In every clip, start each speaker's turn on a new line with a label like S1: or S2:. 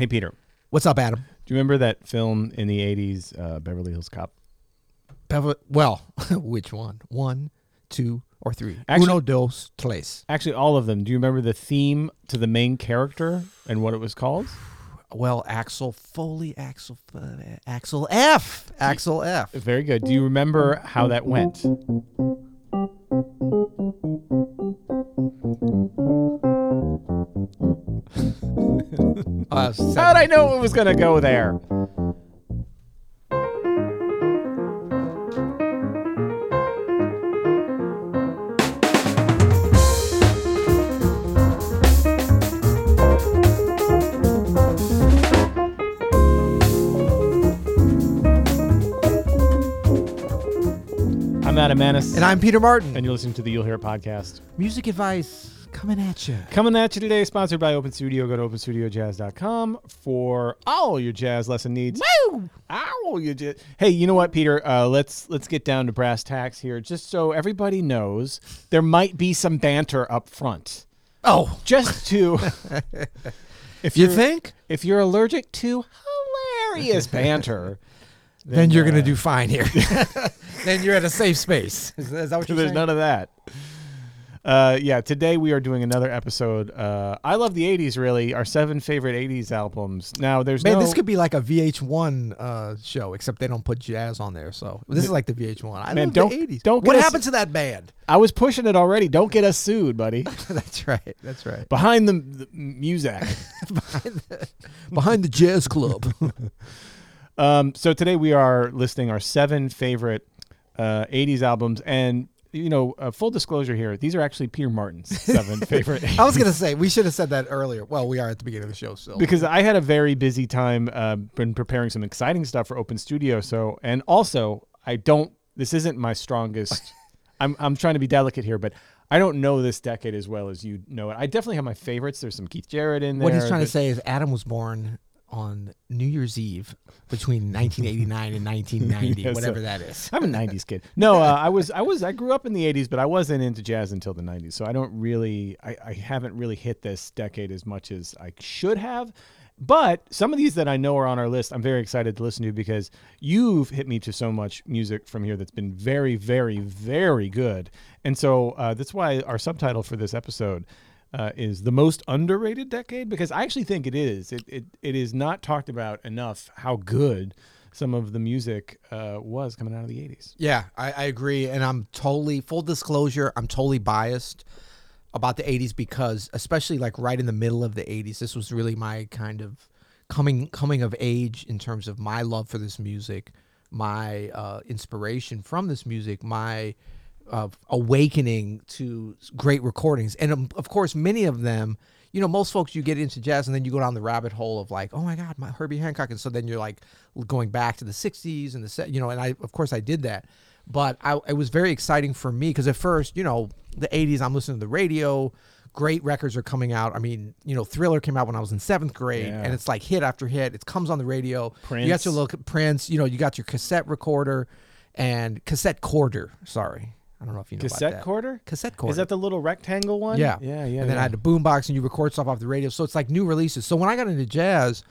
S1: Hey, Peter,
S2: What's up, Adam?
S1: do you remember that film in the 80s, uh, Beverly Hills Cop?
S2: Well, which one? One, two, or three?
S1: Actually-
S2: Uno, dos, tres.
S1: Actually, all of them. Do you remember the theme to the main character and what it was called?
S2: Well, Axel Foley, Axel, uh, Axel F, Axel F.
S1: Very good. Do you remember how that went?
S2: Uh,
S1: How'd I know it was going to go there? I'm Adam Maness,
S2: and I'm Peter Martin.
S1: and you're listening to the You'll Hear It podcast.
S2: Music advice coming at you.
S1: Coming at you today, sponsored by Open Studio. Go to openstudiojazz.com for all your jazz lesson needs.
S2: Woo!
S1: Ow, you jazz. Hey, you know what, Peter? Uh, let's let's get down to brass tacks here, just so everybody knows. There might be some banter up front,
S2: Oh,
S1: just to. if
S2: you think?
S1: if you're allergic to hilarious banter,
S2: Then, you're
S1: uh,
S2: gonna do fine here. then you're at a safe space. Is, is that what you're
S1: There's
S2: saying?
S1: none of that. Uh, yeah, today we are doing another episode. Uh, I love the '80s. Really, our seven favorite '80s albums. Now, there's
S2: Man,
S1: no.
S2: this could be like a VH1 uh, show, except they don't put jazz on there. So this is like the VH1. I
S1: Man,
S2: love
S1: don't-
S2: the 80s.
S1: don't
S2: what
S1: us-
S2: happened to that band?
S1: I was pushing it already. Don't get us sued, buddy.
S2: That's right. That's right.
S1: Behind the, the music.
S2: Behind the jazz club.
S1: um, so today we are listing our seven favorite uh, '80s albums, and you know, uh, full disclosure here, these are actually Peter Martin's seven favorite.
S2: I was gonna say we should have said that earlier. Well, we are at the beginning of the show still.
S1: because I had a very busy time, uh, been preparing some exciting stuff for Open Studio. So, and also, I don't. This isn't my strongest. I'm I'm trying to be delicate here, but I don't know this decade as well as you know it. I definitely have my favorites. There's some Keith Jarrett in there.
S2: what he's trying to say is Adam was born on New Year's Eve between 1989 and 1990,
S1: Yes,
S2: whatever
S1: sir.
S2: that is.
S1: I'm a '90s kid. No, uh, I was I was I grew up in the '80s, but I wasn't into jazz until the '90s. So I don't really I, I haven't really hit this decade as much as I should have. But some of these that I know are on our list, I'm very excited to listen to because you've hit me to so much music from here that's been very, very, very good. And so uh, that's why our subtitle for this episode uh, is the most underrated decade because I actually think it is. It, it, it is not talked about enough how good some of the music uh, was coming out of the 80s.
S2: Yeah, I, I agree, and I'm totally full disclosure. I'm totally biased about the 80s because, especially like right in the middle of the 80s, this was really my kind of coming coming of age in terms of my love for this music, my uh, inspiration from this music, my uh, awakening to great recordings, and um, of course, many of them. You know, most folks you get into jazz and then you go down the rabbit hole of like, oh my God, my Herbie Hancock, and so then you're like going back to the '60s and the set, you know, and I of course I did that, but I, it was very exciting for me because at first, you know, the '80s, I'm listening to the radio, great records are coming out. I mean, you know, Thriller came out when I was in seventh grade,
S1: Yeah.
S2: and it's like hit after hit. It comes on the radio. You got your little Prince. You know, you got your cassette recorder and cassette quarter. Sorry, I don't know if you know about that.
S1: Cassette quarter?
S2: Cassette quarter.
S1: Is that the little rectangle one?
S2: Yeah.
S1: Yeah, yeah.
S2: and then
S1: yeah.
S2: I had the boombox and you record stuff off the radio. So it's like new releases. So when I got into jazz,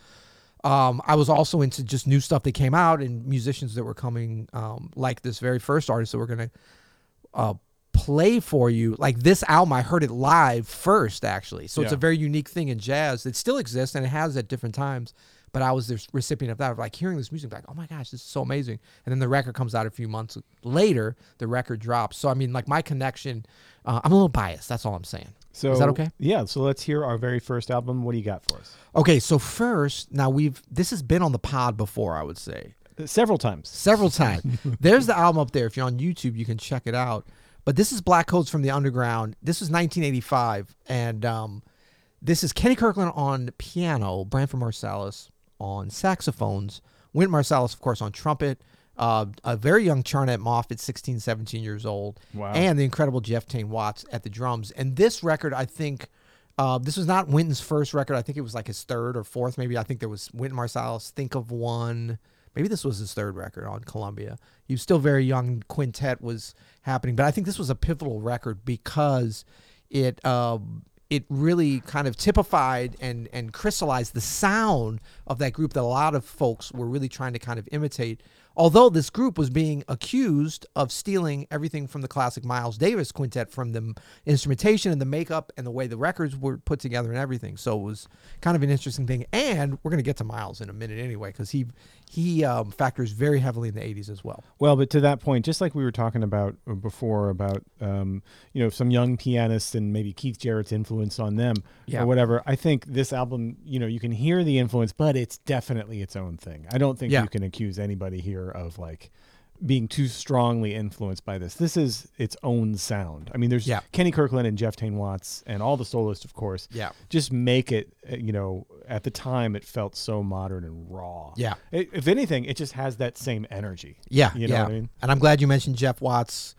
S2: um, I was also into just new stuff that came out and musicians that were coming, um, like this very first artist that we're gonna uh, play for you. Like this album, I heard it live first, actually. So it's a very unique thing in jazz that still exists and it has at different times. But I was the recipient of that, like hearing this music, like, oh my gosh, this is so amazing. And then the record comes out a few months later. The record drops. So I mean, like my connection, uh, I'm a little biased. That's all I'm saying.
S1: So
S2: Is that okay?
S1: Yeah. So let's hear our very first album. What do you got for us?
S2: Okay, so first, now we've this has been on the pod before, I would say.
S1: Uh, Several times.
S2: Several times. There's the album up there. If you're on YouTube, you can check it out. But this is Black Codes from the Underground. This was 1985, and um, this is Kenny Kirkland on piano, Branford Marsalis on saxophones, Wynton Marsalis, of course, on trumpet, uh, a very young Charnett Moffett, 16, 17 years old,
S1: Wow.
S2: and the incredible Jeff Tain Watts at the drums. And this record, I think, uh, this was not Wynton's first record. I think it was like his third or fourth. Maybe I think there was Wynton Marsalis, Think of One. Maybe this was his third record on Columbia. He was still very young. Quintet was happening, but I think this was a pivotal record because it uh, it really kind of typified and and crystallized the sound of that group that a lot of folks were really trying to kind of imitate. Although this group was being accused of stealing everything from the classic Miles Davis quintet from the instrumentation and the makeup and the way the records were put together and everything. So it was kind of an interesting thing. And we're going to get to Miles in a minute anyway because he he um, factors very heavily in the 80s as well.
S1: Well, but to that point, just like we were talking about uh, before about um, you know some young pianists and maybe Keith Jarrett's influence on them
S2: Yeah.
S1: or whatever. I think this album, you know, you can hear the influence, but it's definitely its own thing. I don't think
S2: Yeah.
S1: you can accuse anybody here of like being too strongly influenced by this. This is its own sound. I mean, there's
S2: Yeah.
S1: Kenny Kirkland and Jeff Tain Watts and all the soloists, of course.
S2: Yeah.
S1: Just make it, uh, you know, at the time it felt so modern and raw.
S2: Yeah.
S1: It, if anything, it just has that same energy.
S2: Yeah,
S1: You know
S2: yeah.
S1: what I mean?
S2: And I'm glad you mentioned Jeff Watts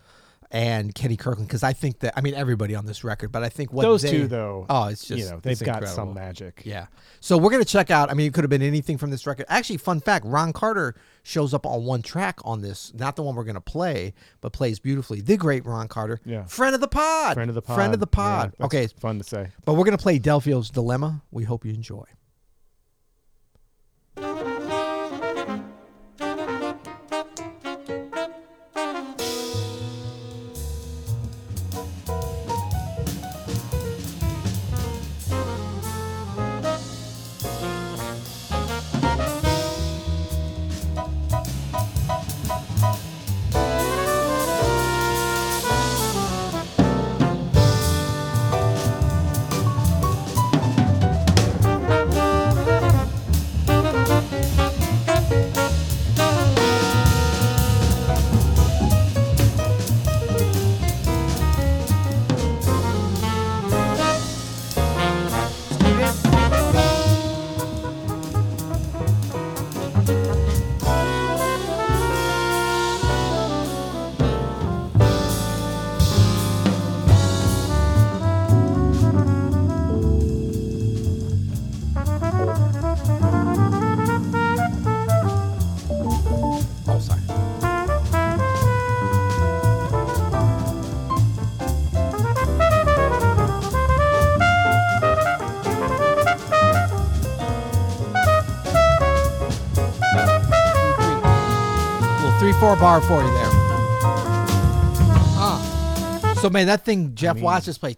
S2: and Kenny Kirkland because I think that I mean everybody on this record, but I think what
S1: Those
S2: they-
S1: two, though,
S2: Oh, it's just
S1: you know, they've got
S2: incredible.
S1: some magic.
S2: Yeah. So we're gonna check out. I mean, it could have been anything from this record. Actually, fun fact: Ron Carter shows up on one track on this, not the one we're gonna play, but plays beautifully. The great Ron Carter,
S1: Yeah.
S2: friend of the pod,
S1: Friend of the pod.
S2: friend of the
S1: Yeah,
S2: pod.
S1: that's
S2: okay,
S1: Fun to say.
S2: but we're gonna play Delfeayo's Dilemma. We hope you enjoy. Little four bar for you there. Ah. So man, that thing Jeff
S1: mean-
S2: Watts just played.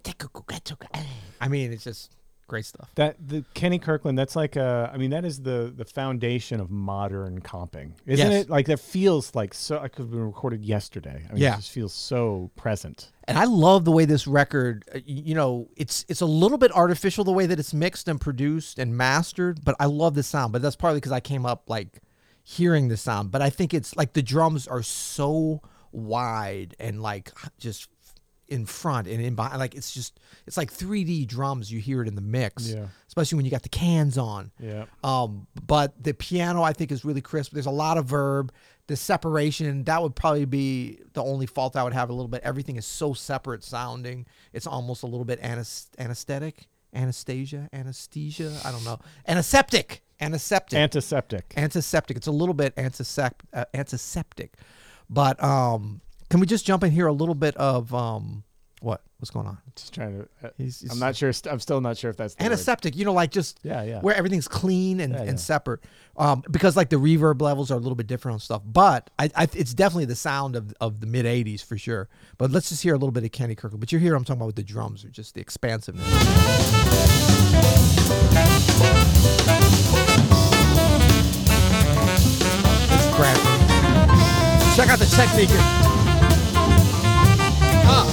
S2: I mean, it's just great stuff.
S1: That the Kenny Kirkland, that's like a. I mean, that is the the foundation of modern comping, isn't
S2: Yes.
S1: it? Like that feels like so. I could have been recorded yesterday. I mean,
S2: Yeah.
S1: it just feels so present.
S2: and I love the way this record, uh, y- you know, it's it's a little bit artificial the way that it's mixed and produced and mastered, but I love the sound. But that's partly because I came up like hearing the sound. But I think it's like the drums are so wide and like just in front and in behind. Like it's just it's like 3D drums. You hear it in the mix,
S1: Yeah.
S2: especially when you got the cans on.
S1: Yeah.
S2: Um, but the piano I think is really crisp. There's a lot of verb. The separation that would probably be the only fault I would have a little bit. Everything is so separate sounding. It's almost a little bit anes- anesthetic, anesthesia, anesthesia. I don't know. Antiseptic, antiseptic,
S1: Antiseptic.
S2: antiseptic. It's a little bit antisep- uh, antiseptic. But um, can we just jump in here a little bit of um, what what's going on?
S1: Just trying to. uh,
S2: He's- he's-
S1: I'm not sure. st- I'm still not sure if that's the word.
S2: antiseptic you know like just
S1: Yeah, yeah.
S2: where everything's clean and,
S1: Yeah, yeah.
S2: and separate um because like the reverb levels are a little bit different on stuff but I, I it's definitely the sound of, of the mid 80s for sure but let's just hear a little bit of kenny kirkland but you hear i'm talking about with the drums or just the expansiveness Branford. check out the technique. Ah.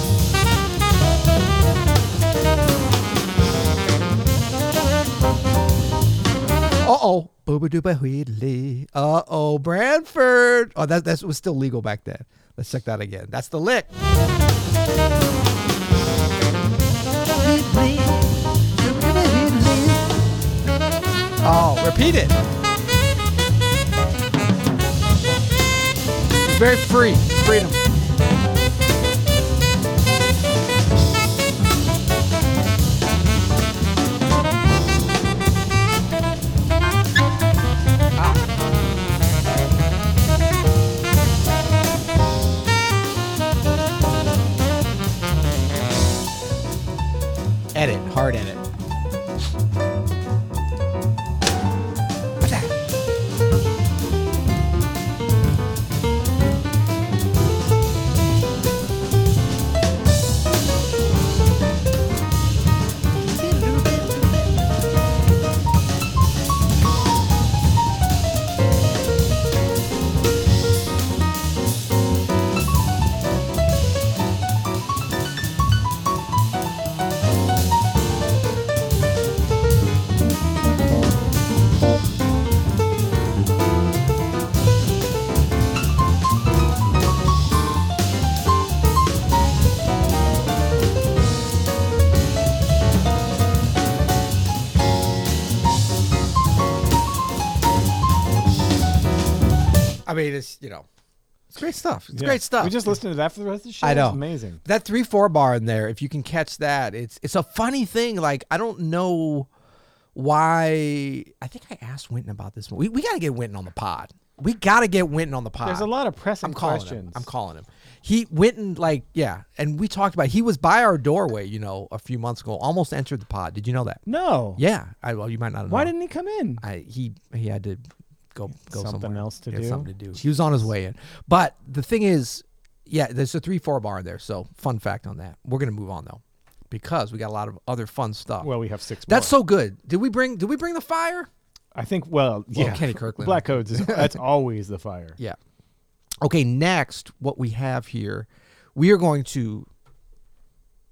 S2: Uh oh. Booba dooba wheedly. Uh oh. Branford. Oh, that that was still legal back then. Let's check that again. That's the lick. Oh, repeat it. Very free. Freedom. Edit, hard edit. Mean, it's you know, it's great stuff. It's
S1: Yeah.
S2: great stuff.
S1: We just listened to that for the rest of the show.
S2: I know.
S1: It's amazing.
S2: that three four bar in there. If you can catch that, it's it's a funny thing. Like I don't know why. I think I asked Wynton about this. We we got to get Wynton on the pod. We got to get Wynton on the pod.
S1: There's a lot of pressing
S2: I'm calling
S1: questions.
S2: him. I'm calling him. He Wynton like yeah, and we talked about. He was by our doorway, you know, a few months ago. Almost entered the pod. Did you know that?
S1: No.
S2: Yeah. I well, you might not. Know.
S1: Why didn't he come in?
S2: I he he had to go go
S1: Something
S2: somewhere.
S1: else to do?
S2: Something to do. He was on his way in. But the thing is, yeah, there's a three four bar in there. So fun fact on that. We're gonna move on though, because we got a lot of other fun stuff.
S1: Well, we have six.
S2: That's
S1: more.
S2: so good. Did we bring Did we bring the fire?
S1: I think. Well, yeah.
S2: Kenny Kirkland.
S1: Black codes is that's always the fire.
S2: Yeah. Okay. Next, what we have here, we are going to,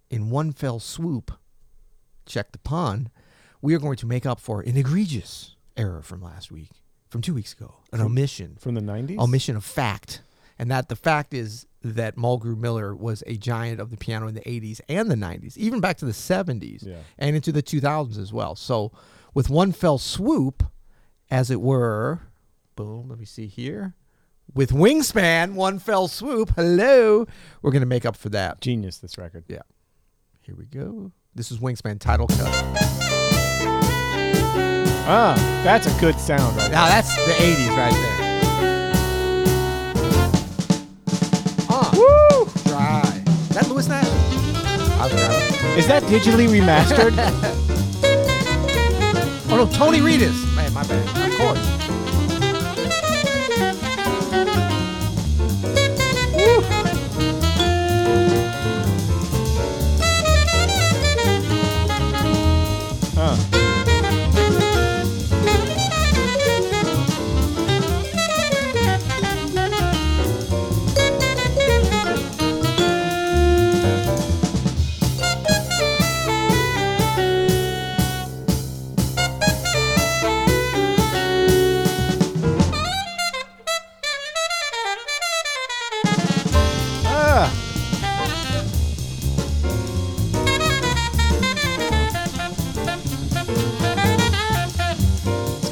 S2: in one fell swoop, check the pun. We are going to make up for an egregious error from last week, from two weeks ago, an omission.
S1: From the '90s.
S2: omission of fact, and that the fact is that Mulgrew Miller was a giant of the piano in the 80s and the 90s, even back to the 70s
S1: Yeah.
S2: and into the 2000s as well. So, with one fell swoop, as it were, boom, let me see here. With Wingspan, one fell swoop, hello, we're going to make up for that.
S1: Genius. This record.
S2: Yeah. Here we go. This is Wingspan title cut.
S1: Ah, that's a good sound right
S2: Now, that's the 80s right there. Uh,
S1: Woo!
S2: Dry. Is that Lewis Nash? I was grabbing.
S1: Is that digitally remastered?
S2: Oh no, Tony Reedus. Man, my bad. Of course.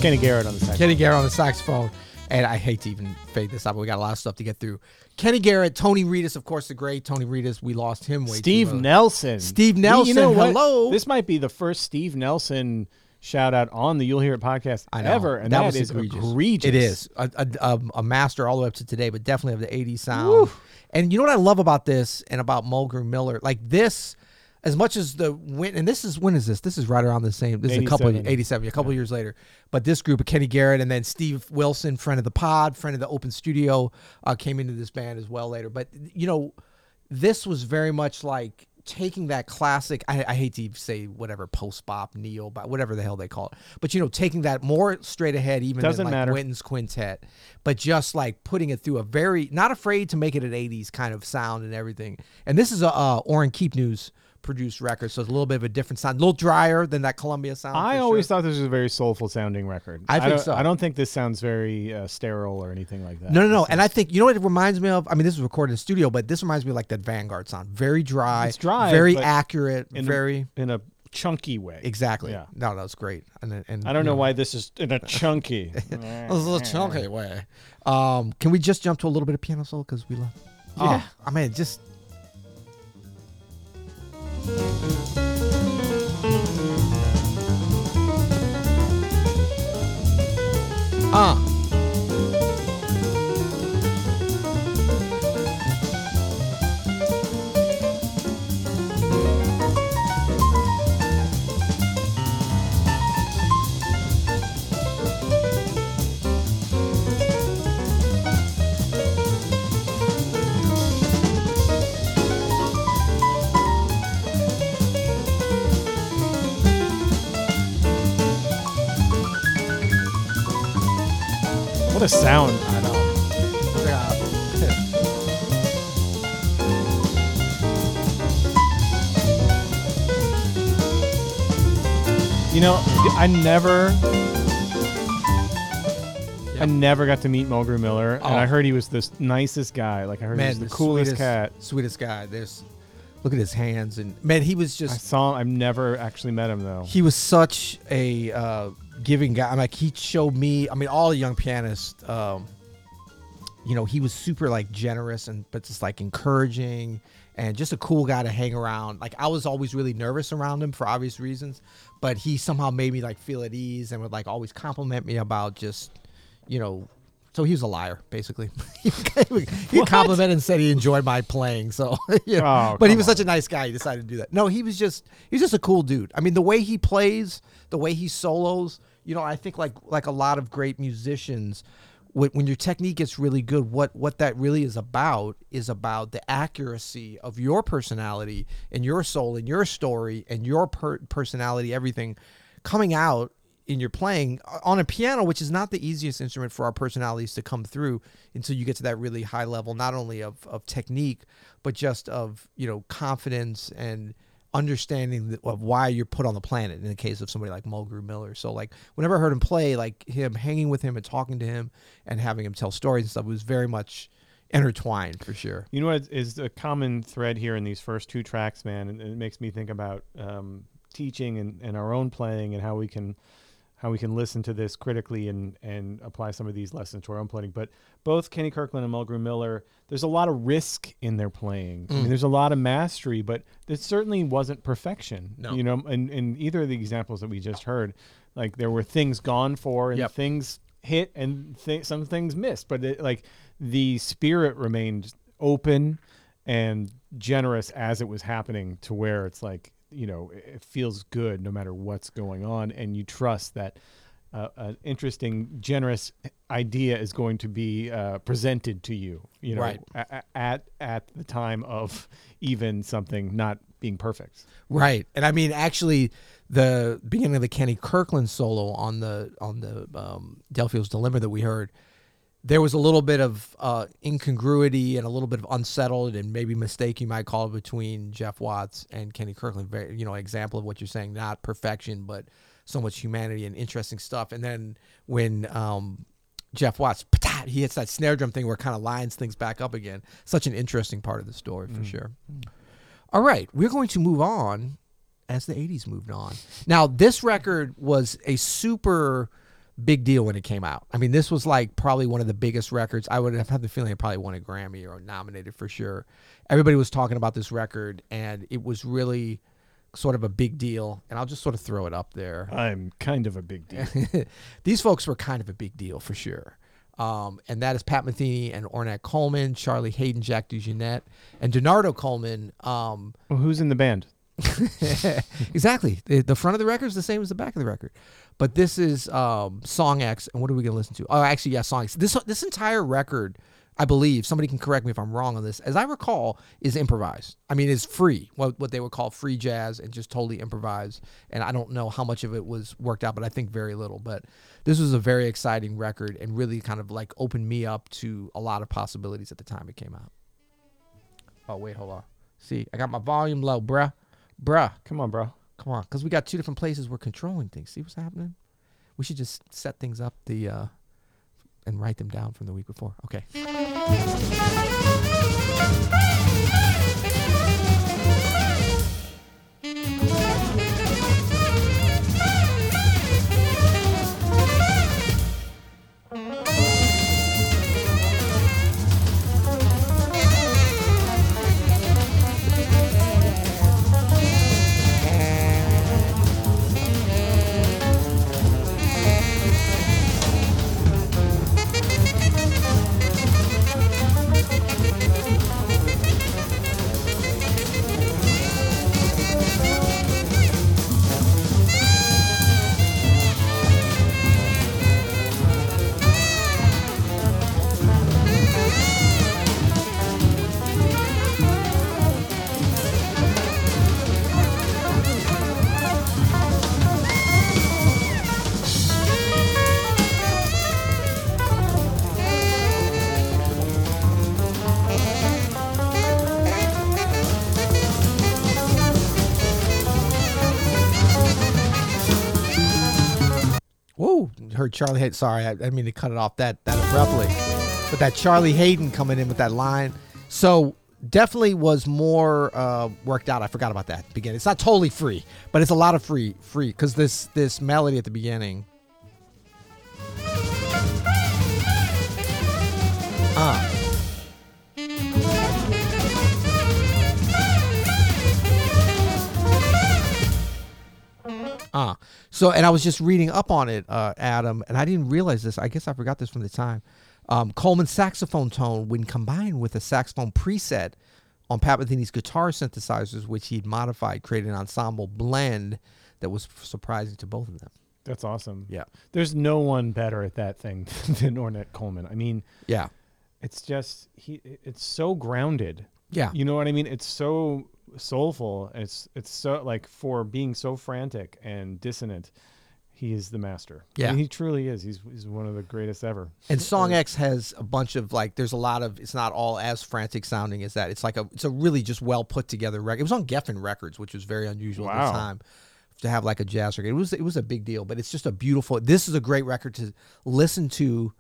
S1: Kenny Garrett on the sax.
S2: Kenny Garrett on the saxophone. And I hate to even fade this out, but we got a lot of stuff to get through. Kenny Garrett, Tony Reedus, of course, the great Tony Reedus. We lost him way
S1: Steve
S2: too.
S1: Nelson.
S2: Steve Nelson,
S1: You know what?
S2: hello.
S1: This might be the first Steve Nelson shout out on the You'll Hear It podcast
S2: I know.
S1: ever, and
S2: that
S1: that
S2: was
S1: is
S2: egregious.
S1: egregious.
S2: It is a, a, a, a master all the way up to today, but definitely of the 80s sound. And you know what I love about this and about Mulgrew Miller? Like this, as much as the win, and this is when is this? This is right around the same. This is a couple
S1: 87.
S2: 87, a couple years later. But this group of Kenny Garrett and then Steve Wilson, friend of the pod, friend of the Open Studio, uh, came into this band as well later. But you know, this was very much like taking that classic I, I hate to say whatever post bop neo but whatever the hell they call it but you know taking that more straight ahead even
S1: Doesn't
S2: than like
S1: matter.
S2: Wynton's quintet but just like putting it through a very not afraid to make it an 80s kind of sound and everything and this is a uh, Orrin Keepnews produced record so it's a little bit of a different sound a little drier than that Columbia sound
S1: I always
S2: sure.
S1: thought this was a very soulful sounding record.
S2: I think
S1: don't,
S2: so.
S1: I don't think this sounds very uh, sterile or anything like that.
S2: No, no, no.
S1: This
S2: And I think you know what it reminds me of. I mean, this was recorded in the studio, but this reminds me of like that Vanguard sound. Very dry.
S1: It's dry,
S2: Very accurate.
S1: in a-
S2: very
S1: in a chunky way.
S2: exactly.
S1: Yeah.
S2: No, that was great. And, and
S1: I don't
S2: you
S1: know why this is in a chunky.
S2: A little chunky way. Um, can we just jump to a little bit of piano solo because we love?
S1: Yeah.
S2: Oh, I mean, just. Uh. I
S1: never, I never got to meet Mulgrew Miller, and
S2: Oh.
S1: I heard he was the nicest guy. Like I heard he was the coolest
S2: sweetest,
S1: cat.
S2: sweetest guy. There's, look at his hands and man, he was just.
S1: I saw. him. I've never actually met him though.
S2: he was such a uh, giving guy. I'm like he showed me. I mean, all the young pianists. Um, you know, he was super like generous and but just like encouraging and just a cool guy to hang around. Like I was always really nervous around him for obvious reasons, but he somehow made me like feel at ease and would like always compliment me about just, you know, so he was a liar, basically. he
S1: What?
S2: complimented and said he enjoyed my playing. So, you know,
S1: Oh,
S2: but he was such a nice guy. He decided to do that. No, he was just he's just a cool dude. I mean, the way he plays, the way he solos. You know, I think like like a lot of great musicians, when, your technique gets really good, what what that really is about is about the accuracy of your personality and your soul and your story and your per- personality, everything coming out in your playing on a piano, which is not the easiest instrument for our personalities to come through until you get to that really high level, not only of, of technique, but just of, you know, confidence and understanding of why you're put on the planet in the case of somebody like Mulgrew Miller. So like whenever I heard him play, like him hanging with him and talking to him and having him tell stories and stuff was very much intertwined for sure.
S1: You know what is a common thread here in these first two tracks, man, and it makes me think about um, teaching and, and our own playing and how we can how we can listen to this critically and and apply some of these lessons to our own playing. But both Kenny Kirkland and Mulgrew Miller, there's a lot of risk in their playing. I
S2: Mm.
S1: mean, there's a lot of mastery, but it certainly wasn't perfection.
S2: No.
S1: You know, in, in either of the examples that we just heard, like there were things gone for and
S2: Yep.
S1: things hit and th- some things missed, but it, like the spirit remained open and generous as it was happening to where it's like you know it feels good no matter what's going on and you trust that uh, an interesting generous idea is going to be uh, presented to you you know
S2: Right.
S1: a- a- at at the time of even something not being perfect
S2: Right, and I mean actually, the beginning of the Kenny Kirkland solo on the on the um, Delfeayo's Dilemma that we heard, there was a little bit of uh, incongruity and a little bit of unsettled and maybe mistake you might call it between Jeff Watts and Kenny Kirkland. Very, you know, example of what you're saying, not perfection, but so much humanity and interesting stuff. And then when um, Jeff Watts, patat, he hits that snare drum thing where it kind of lines things back up again. Such an interesting part of the story for sure. All right, we're going to move on as the 80s moved on. Now, this record was a super big deal when it came out. I mean, this was like probably one of the biggest records. I would have had the feeling it probably won a Grammy or nominated for sure. Everybody was talking about this record, and it was really sort of a big deal. And I'll just sort of throw it up there.
S1: i'm kind of a big deal
S2: These folks were kind of a big deal for sure. Um, and that is Pat Metheny and Ornette Coleman, Charlie Haden, Jack DeJohnette, and Denardo Coleman. Um,
S1: well, who's in the band
S2: exactly. The, the front of the record is the same as the back of the record. But this is um, Song X, and what are we to listen to? Oh, actually, yeah, Song X. This this entire record, I believe, somebody can correct me if I'm wrong on this. As I recall, is improvised. I mean, it's free. What what they would call free jazz, and just totally improvised. And I don't know how much of it was worked out, but I think very little. But this was a very exciting record, and really kind of like opened me up to a lot of possibilities at the time it came out. Oh wait, hold on. See, I got my volume low, bruh, bruh.
S1: come on bro
S2: Come on, because we got two different places we're controlling things. See what's happening? We should just set things up the uh, and write them down from the week before. Okay. Charlie Haden. Sorry, I, I didn't mean to cut it off that that abruptly, but that Charlie Haden coming in with that line. So definitely was more uh, worked out. I forgot about that beginning. It's not totally free, but it's a lot of free free because this this melody at the beginning. Uh. Uh. So, and I was just reading up on it, uh, Adam, and I didn't realize this. I guess I forgot this from the time. Um, Coleman's saxophone tone, when combined with a saxophone preset on Pat Metheny's guitar synthesizers, which he'd modified, created an ensemble blend that was surprising to both of them.
S1: That's awesome.
S2: Yeah.
S1: There's no one better at that thing than Ornette Coleman. I mean,
S2: Yeah.
S1: it's just he. It's so grounded.
S2: Yeah.
S1: You know what I mean? It's so soulful. It's it's so like for being so frantic and dissonant. He is the master. I
S2: Yeah.
S1: mean, he truly is. He's he's one of the greatest ever.
S2: And Song X has a bunch of like there's a lot of it's not all as frantic sounding as that. It's like a it's a really just well put together record. It was on Geffen Records, which was very unusual at the time to have like a jazz record. It was it was a big deal, but it's just a beautiful this is a great record to listen to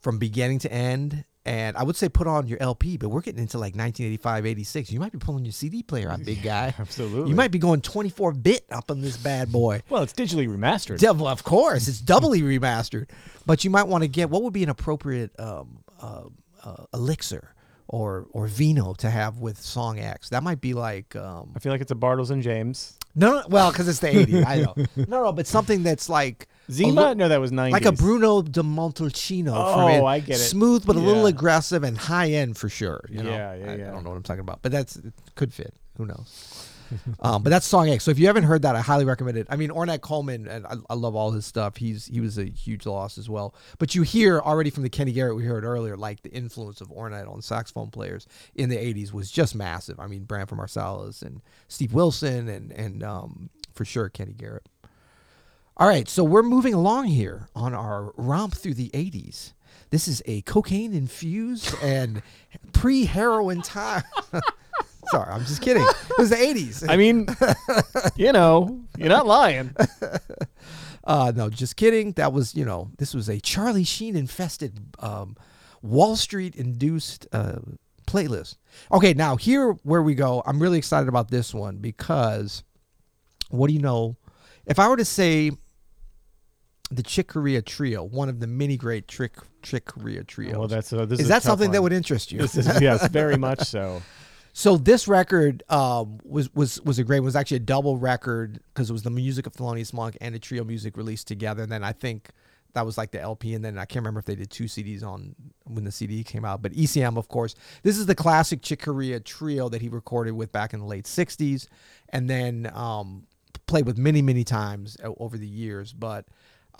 S2: from beginning to end. And I would say put on your LP, but we're getting into like 1985, 86. You might be pulling your CD player out, big guy.
S1: Absolutely.
S2: You might be going 24 bit up on this bad boy.
S1: Well, it's digitally remastered.
S2: Devil, of course, it's doubly remastered. But you might want to get what would be an appropriate um, uh, uh, elixir or or vino to have with Song X. That might be like um,
S1: I feel like it's a Bartles and James.
S2: no, no well, because it's the '80s. I know, no, no, but something that's like
S1: Zima?
S2: li-
S1: no, that was 90s.
S2: like a Bruno de Montalcino.
S1: Oh,
S2: from it.
S1: I get it.
S2: Smooth, but a little aggressive and high end for sure. You know?
S1: Yeah, yeah,
S2: I,
S1: yeah.
S2: I don't know what I'm talking about, but that's it could fit. Who knows? um, but that's song X. So if you haven't heard that, I highly recommend it. I mean, Ornette Coleman, and I, I love all his stuff. He's he was a huge loss as well. But you hear already from the Kenny Garrett we heard earlier, like the influence of Ornette on saxophone players in the '80s was just massive. I mean, Branford Marsalis and Steve Wilson, and and um, for sure Kenny Garrett. All right, so we're moving along here on our romp through the 80s. This is a cocaine infused and pre heroin time. Sorry, I'm just kidding. It was the 80s.
S1: I mean, you know, you're not lying.
S2: Uh, no, just kidding. That was, you know, this was a Charlie Sheen infested, um, Wall Street induced uh, playlist. Okay, now here where we go. I'm really excited about this one because what do you know? If I were to say the Chick Corea Trio, one of the many great Trick Chick Corea trios,
S1: Well, that's uh, this
S2: is
S1: is, a
S2: that something that would interest you?
S1: This is yes, very much so.
S2: So this record um, was was was a great. It was actually a double record because it was the music of Thelonious Monk and the trio music released together. And then I think that was like the LP. And then I can't remember if they did two CDs on when the CD came out. But ECM, of course, this is the classic Chick Corea trio that he recorded with back in the late '60s, and then um, played with many many times over the years. But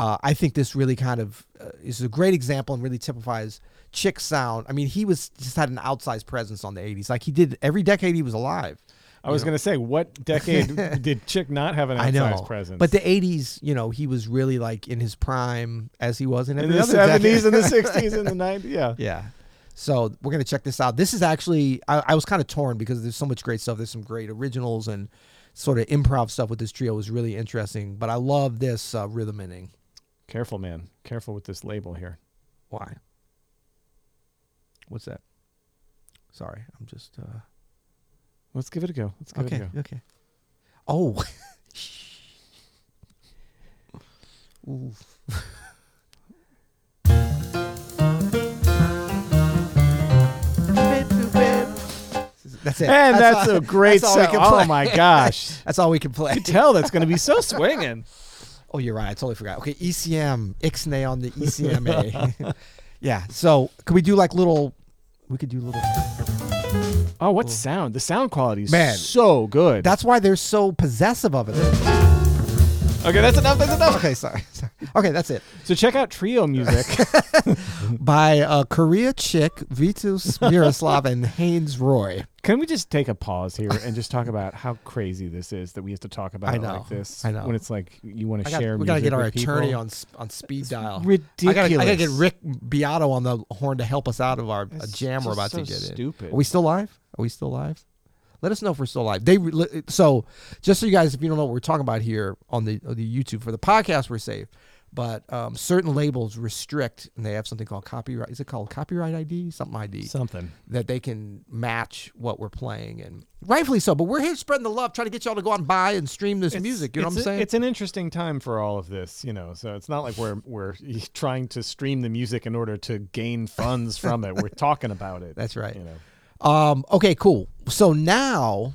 S2: uh, I think this really kind of uh, is a great example and really typifies Chick sound. I mean, he was just had an outsized presence on the '80s. Like he did every decade he was alive.
S1: I was going to say, what decade did Chick not have an
S2: I know,
S1: outsized presence?
S2: but the '80s, you know, he was really like in his prime as he was in
S1: in the
S2: other decade.
S1: seventies and the sixties and the nineties, yeah.
S2: Yeah. So we're gonna check this out. This is actually I, I was kind of torn because there's so much great stuff. There's some great originals and sort of improv stuff with this trio was really interesting. But I love this uh, Rhythm-a-ning.
S1: Careful, man. Careful with this label here.
S2: Why? What's that? Sorry, I'm just uh,
S1: Let's give it a go. Let's give
S2: okay.
S1: it a go.
S2: Okay. Oh. Ooh. That's it.
S1: And that's,
S2: all-
S1: a great
S2: that's
S1: sound. Oh my gosh.
S2: That's all we can play.
S1: I tell that's going to be so swinging.
S2: Oh, you're right. I totally forgot. Okay, ECM, Ixnay on the ECMA. yeah. So could we do like little? We could do little.
S1: Oh, what sound? The sound quality is
S2: Man.
S1: so good.
S2: That's why they're so possessive of it.
S1: okay, that's enough. That's enough.
S2: Okay, sorry. sorry. Okay, that's it.
S1: So check out trio music.
S2: By uh, Corea Chick, Vitous Miroslav, and Haynes Roy.
S1: Can we just take a pause here and just talk about how crazy this is that we have to talk about
S2: I know.
S1: like this?
S2: I know.
S1: When it's like you want to
S2: got,
S1: share
S2: we gotta get our attorney
S1: people.
S2: on on speed dial.
S1: ridiculous.
S2: I gotta, gotta get Rick Beato on the horn to help us out of our a
S1: It's
S2: jam we're about to
S1: so
S2: get in.
S1: stupid.
S2: Are we still live? Are we still live? Let us know if we're still live. They so just so you guys, if you don't know what we're talking about here on the on the YouTube for the podcast, we're safe. But um, certain labels restrict, and they have something called copyright. Is it called copyright ID? Something ID
S1: Something.
S2: that they can match what we're playing, and rightfully so. But we're here spreading the love, trying to get y'all to go out and buy and stream this music. You know what I'm
S1: it's a-
S2: saying?
S1: It's an interesting time for all of this, you know. So it's not like we're we're trying to stream the music in order to gain funds from it. We're talking about it.
S2: That's right.
S1: You know.
S2: Um, okay, cool. So now,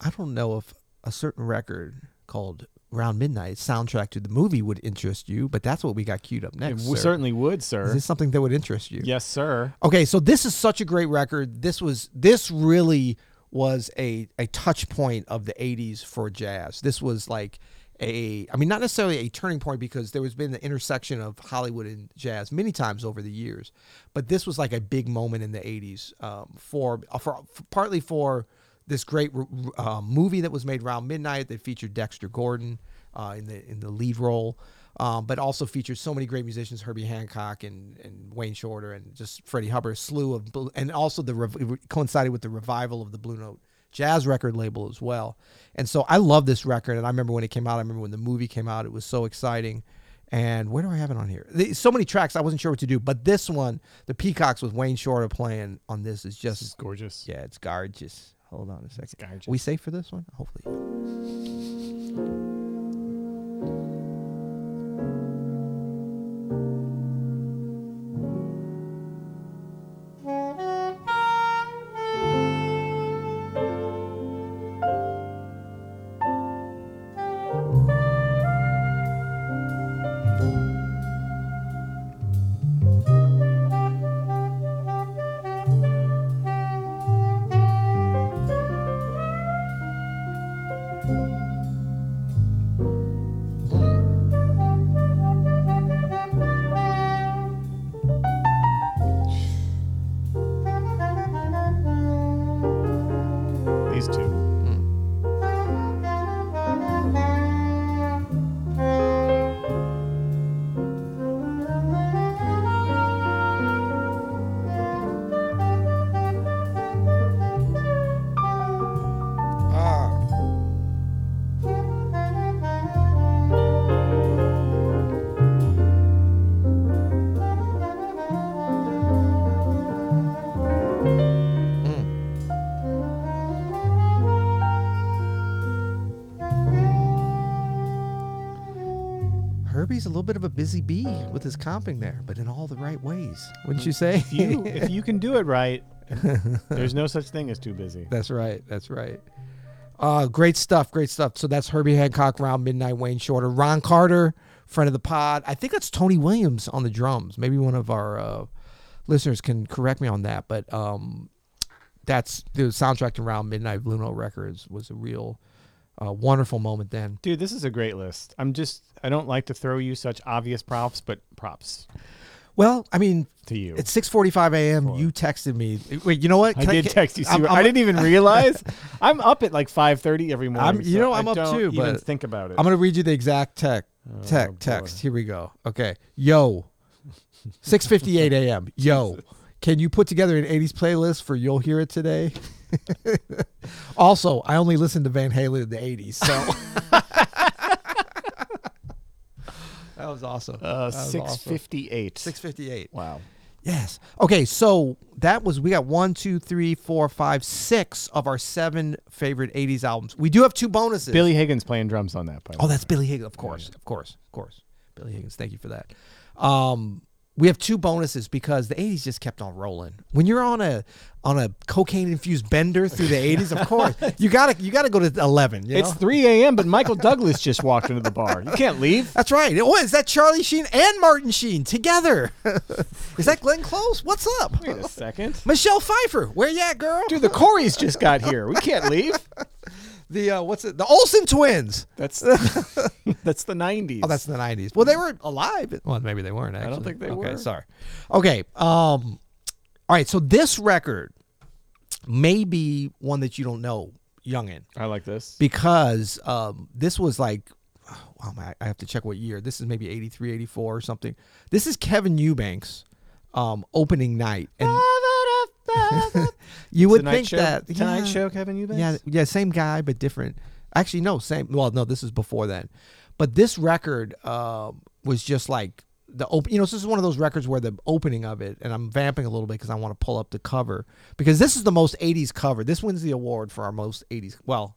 S2: I don't know if a certain record called Round Midnight soundtrack to the movie would interest you, but that's what we got queued up
S1: It
S2: next.
S1: w-
S2: sir.
S1: certainly would, sir.
S2: Is this something that would interest you?
S1: Yes, sir.
S2: Okay, so this is such a great record. This was this really was a a touch point of the 80s for jazz. This was like a I mean not necessarily a turning point because there has been the intersection of Hollywood and jazz many times over the years, but this was like a big moment in the 80s um, for, for for partly for this great uh, movie that was made around midnight that featured Dexter Gordon uh, in the in the lead role um, but also featured so many great musicians, Herbie Hancock and, and Wayne Shorter and just Freddie Hubbard, a slew of, and also the rev- coincided with the revival of the Blue Note jazz record label as well. And so I love this record. And I remember when it came out, I remember when the movie came out, it was so exciting. And where do I have it on here? So many tracks, I wasn't sure what to do. But this one, the Peacocks with Wayne Shorter playing on this is
S1: This is
S2: just,
S1: gorgeous.
S2: yeah, it's gorgeous. Hold on a second. we safe for this one? Hopefully. Little bit of a busy bee with his comping there, but in all the right ways, wouldn't you say?
S1: If you if you can do it right, there's no such thing as too busy.
S2: That's right. That's right. Uh, great stuff. Great stuff. So that's Herbie Hancock, Round Midnight, Wayne Shorter, Ron Carter, friend of the pod. I think that's Tony Williams on the drums. Maybe one of our uh, listeners can correct me on that, but um, that's the soundtrack to Round Midnight Blue Note Records was a real uh, wonderful moment then.
S1: Dude, this is a great list. I'm just I don't like to throw you such obvious props, but props
S2: Well, I mean,
S1: to you.
S2: it's 6:45 a.m.
S1: Four.
S2: You texted me. Wait, you know what?
S1: I
S2: Can
S1: I,
S2: can,
S1: text you.
S2: I'm, I'm,
S1: I did not even realize. I'm up at like 5:30 every morning.
S2: I'm- you
S1: so
S2: know,
S1: I
S2: I'm up
S1: don't
S2: too,
S1: Even
S2: but
S1: think about it.
S2: I'm gonna read you the exact tech,
S1: Oh,
S2: tech
S1: boy.
S2: text. Here we go. Okay, yo, 6:58 a.m. Yo, can you put together an 80s playlist for "You'll Hear It Today"? also, I only listened to Van Halen in the 80s, so that was awesome.
S1: uh,
S2: That was awesome.
S1: 6:58.
S2: 6:58.
S1: Wow.
S2: Yes. Okay, so that was we got one, two, three, four, five, six of our seven favorite '80s albums. We do have two bonuses.
S1: Billy Higgins playing drums on that. By the
S2: Oh, that's Billy Higgins, of course, of course, of course. Billy Higgins, thank you for that. Um, we have two bonuses because the '80s just kept on rolling. When you're on a on a cocaine infused bender through the '80s, of course you gotta you gotta go to 11. You
S1: It's
S2: know?
S1: 3 a.m., but Michael Douglas just walked into the bar. You can't leave.
S2: That's right. It was that Charlie Sheen and Martin Sheen together. Is that Glenn Close? What's up?
S1: Wait a second.
S2: Michelle Pfeiffer, where you at, girl?
S1: Dude, the Coreys just got here. We can't leave.
S2: The uh, what's it? The Olsen twins.
S1: That's that's the 90s.
S2: Oh, that's the nineties. Well, they were alive. Well, maybe they weren't. Actually, I
S1: don't think they
S2: okay,
S1: were.
S2: Sorry. Okay. Um. All right. So this record may be one that you don't know, youngin,
S1: I like this.
S2: because um, this was like, oh my, I have to check what year. This is maybe 83, 84 or something. This is Kevin Eubanks, um, opening night, and you would
S1: Tonight
S2: think
S1: show,
S2: that
S1: Tonight
S2: yeah,
S1: Show, Kevin Eubanks.
S2: yeah, yeah, same guy but different. Actually, no, same. Well, no, this is before then. But this record uh, was just like the open. You know, this is one of those records where the opening of it, and I'm vamping a little bit because I want to pull up the cover because this is the most '80s cover. This wins the award for our most '80s. Well,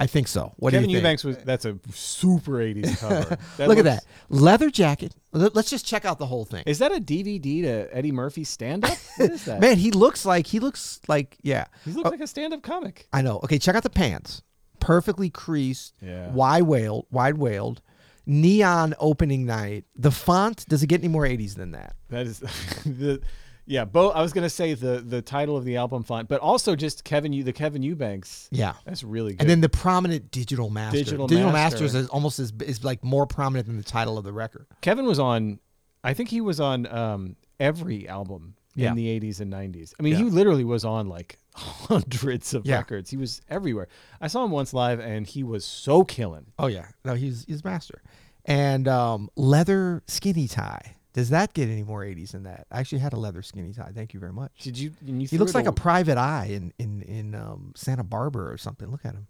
S2: I think so. What
S1: Kevin
S2: do you think?
S1: Eubanks was that's a super 80s cover. That
S2: Look at that leather jacket. Let- Let's just check out the whole thing.
S1: Is that a DVD to Eddie Murphy stand up? What is that?
S2: Man, he looks like he looks like yeah.
S1: he looks oh. like a stand up comic.
S2: I know. Okay, check out the pants. perfectly creased,
S1: Yeah.
S2: wide whaled, wide whaled, neon opening night. The font does it get any more 80s than that?
S1: That is the yeah. Both I was gonna say the the title of the album font, but also just Kevin you the Kevin Eubanks.
S2: Yeah.
S1: That's really good.
S2: And then the prominent digital master.
S1: Digital
S2: Masters
S1: Master.
S2: is almost as is like more prominent than the title of the record.
S1: Kevin was on, I think he was on um, every album
S2: Yeah.
S1: in the 80s and 90s. I mean,
S2: Yeah.
S1: he literally was on like hundreds of
S2: Yeah.
S1: records. He was everywhere. I saw him once live, and he was so killing.
S2: Oh yeah, no, he's he's master. And um, leather skinny tie. Does that get any more 80s than that? I actually had a leather skinny tie. Thank you very much.
S1: Did you? You
S2: He looks like a private eye in in in um, Santa Barbara or something. Look at him.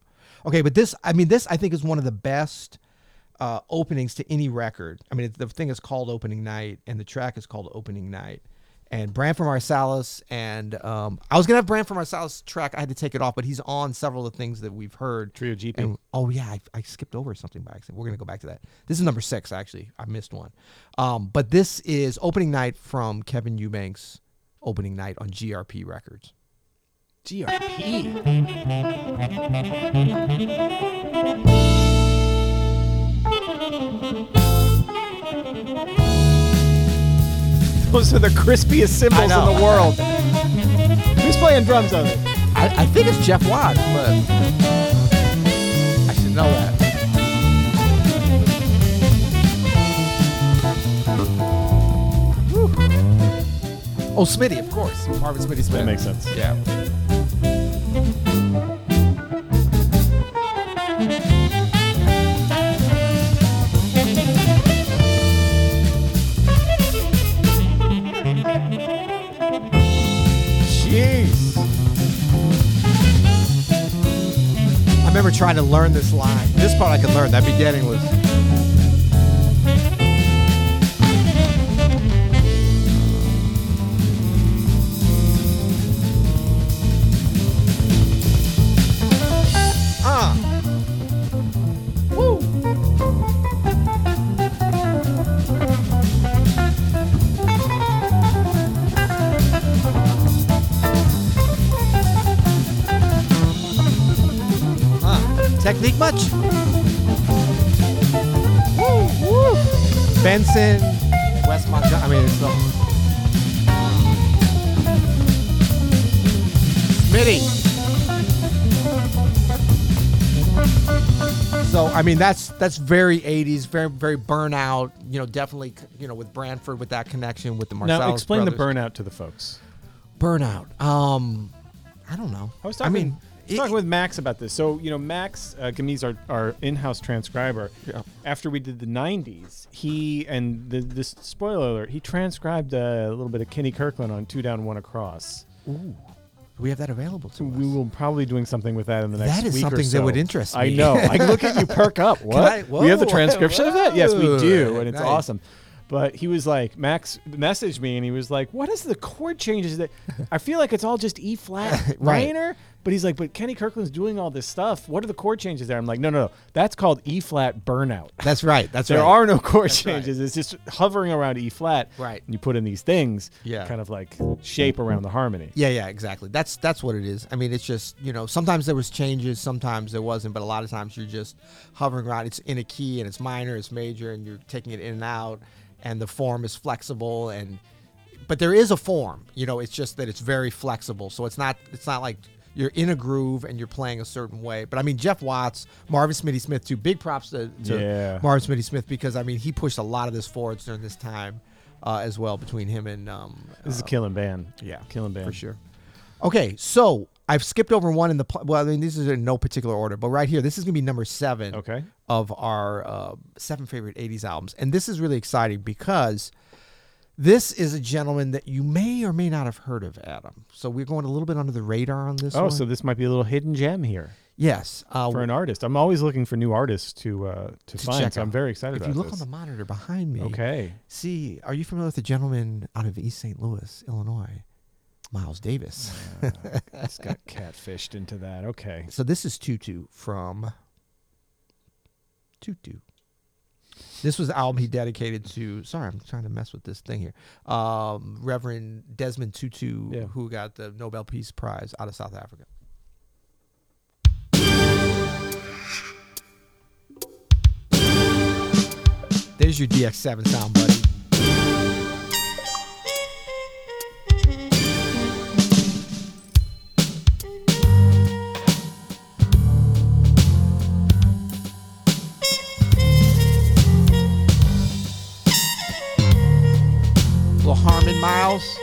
S2: Okay, but this, I mean, this I think is one of the best uh, openings to any record. I mean, it, the thing is called Opening Night, and the track is called Opening Night. And Branford Marsalis, and um, I was gonna have Branford Marsalis track. I had to take it off, but he's on several of the things that we've heard.
S1: Trio GP.
S2: And oh yeah, I, I skipped over something by accident. We're gonna go back to that. This is number six actually. I missed one. Um, but this is opening night from Kevin Eubanks. Opening night on GRP Records.
S1: GRP. Those are the crispiest cymbals in the world. Who's playing drums on it?
S2: I, I think it's Jeff Watts, but I should know that. Whew. Oh, Smitty, of course. Marvin Smitty Smith.
S1: That makes sense.
S2: Yeah. Remember trying to learn this line. This part I could learn. That beginning was. I mean that's that's very 80s, very very burnout. You know, definitely you know with Branford with that connection with the Marsalis
S1: Now explain the burnout to the folks.
S2: burnout. Um, I don't know.
S1: I was talking.
S2: mean,
S1: I was talking with Max about this. So you know, Max uh, Gamiz, our, our in-house transcriber.
S2: Yeah.
S1: After we did the '90s, he and the, this spoiler alert, he transcribed uh, a little bit of Kenny Kirkland on Two Down, One Across.
S2: Ooh, we have that available to
S1: We
S2: us.
S1: will probably doing something with that in the next
S2: That is
S1: week or
S2: something that would interest me.
S1: I know. I look at you perk up. What?
S2: I-
S1: we have the
S2: whoa,
S1: transcription of that? Yes, we do, and it's
S2: Nice.
S1: awesome. But he was like, Max messaged me, and he was like, "What is the chord changes that? I feel like it's all just E flat
S2: Right.
S1: minor." But he's like, "But Kenny Kirkland's doing all this stuff. What are the chord changes there?" I'm like, "No, no, no. That's called E flat burnout.
S2: That's right. That's
S1: There
S2: right.
S1: are no chord
S2: right.
S1: changes. It's just hovering around E flat.
S2: Right.
S1: And you put in these things.
S2: Yeah.
S1: Kind of like shape around the harmony.
S2: Yeah, yeah, exactly. That's that's what it is. I mean, it's just you know sometimes there was changes, sometimes there wasn't, but a lot of times you're just hovering around. It's in a key and it's minor, it's major, and you're taking it in and out, and the form is flexible and but there is a form. You know, it's just that it's very flexible. So it's not it's not like you're in a groove and you're playing a certain way. But I mean, Jeff Watts, Marvin Smitty Smith, too. Big props to, to
S1: Yeah.
S2: Marvin Smitty Smith because I mean he pushed a lot of this forwards during this time uh, as well between him and um,
S1: This is
S2: uh,
S1: a killing band.
S2: yeah,
S1: Killing band
S2: for sure. Okay, so I've skipped over one in the well. I mean, these are in no particular order, but right here, this is gonna be number seven
S1: Okay.
S2: of our uh, seven favorite '80s albums, and this is really exciting because this is a gentleman that you may or may not have heard of, Adam. So we're going a little bit under the radar on this.
S1: Oh,
S2: one.
S1: so this might be a little hidden gem here
S2: yes, uh,
S1: for an artist. I'm always looking for new artists to uh, to,
S2: To
S1: find. So I'm very excited
S2: if you look
S1: this.
S2: on the monitor behind me,
S1: okay.
S2: see, are you familiar with the gentleman out of East St. Louis, Illinois, Miles Davis?
S1: It's got catfished into that. Okay.
S2: So this is Tutu from Tutu. This was the album he dedicated to. Sorry, I'm trying to mess with this thing here. Um, Reverend Desmond Tutu,
S1: yeah.
S2: who got the Nobel Peace Prize out of South Africa. There's your DX7 sound, buddy. Harmon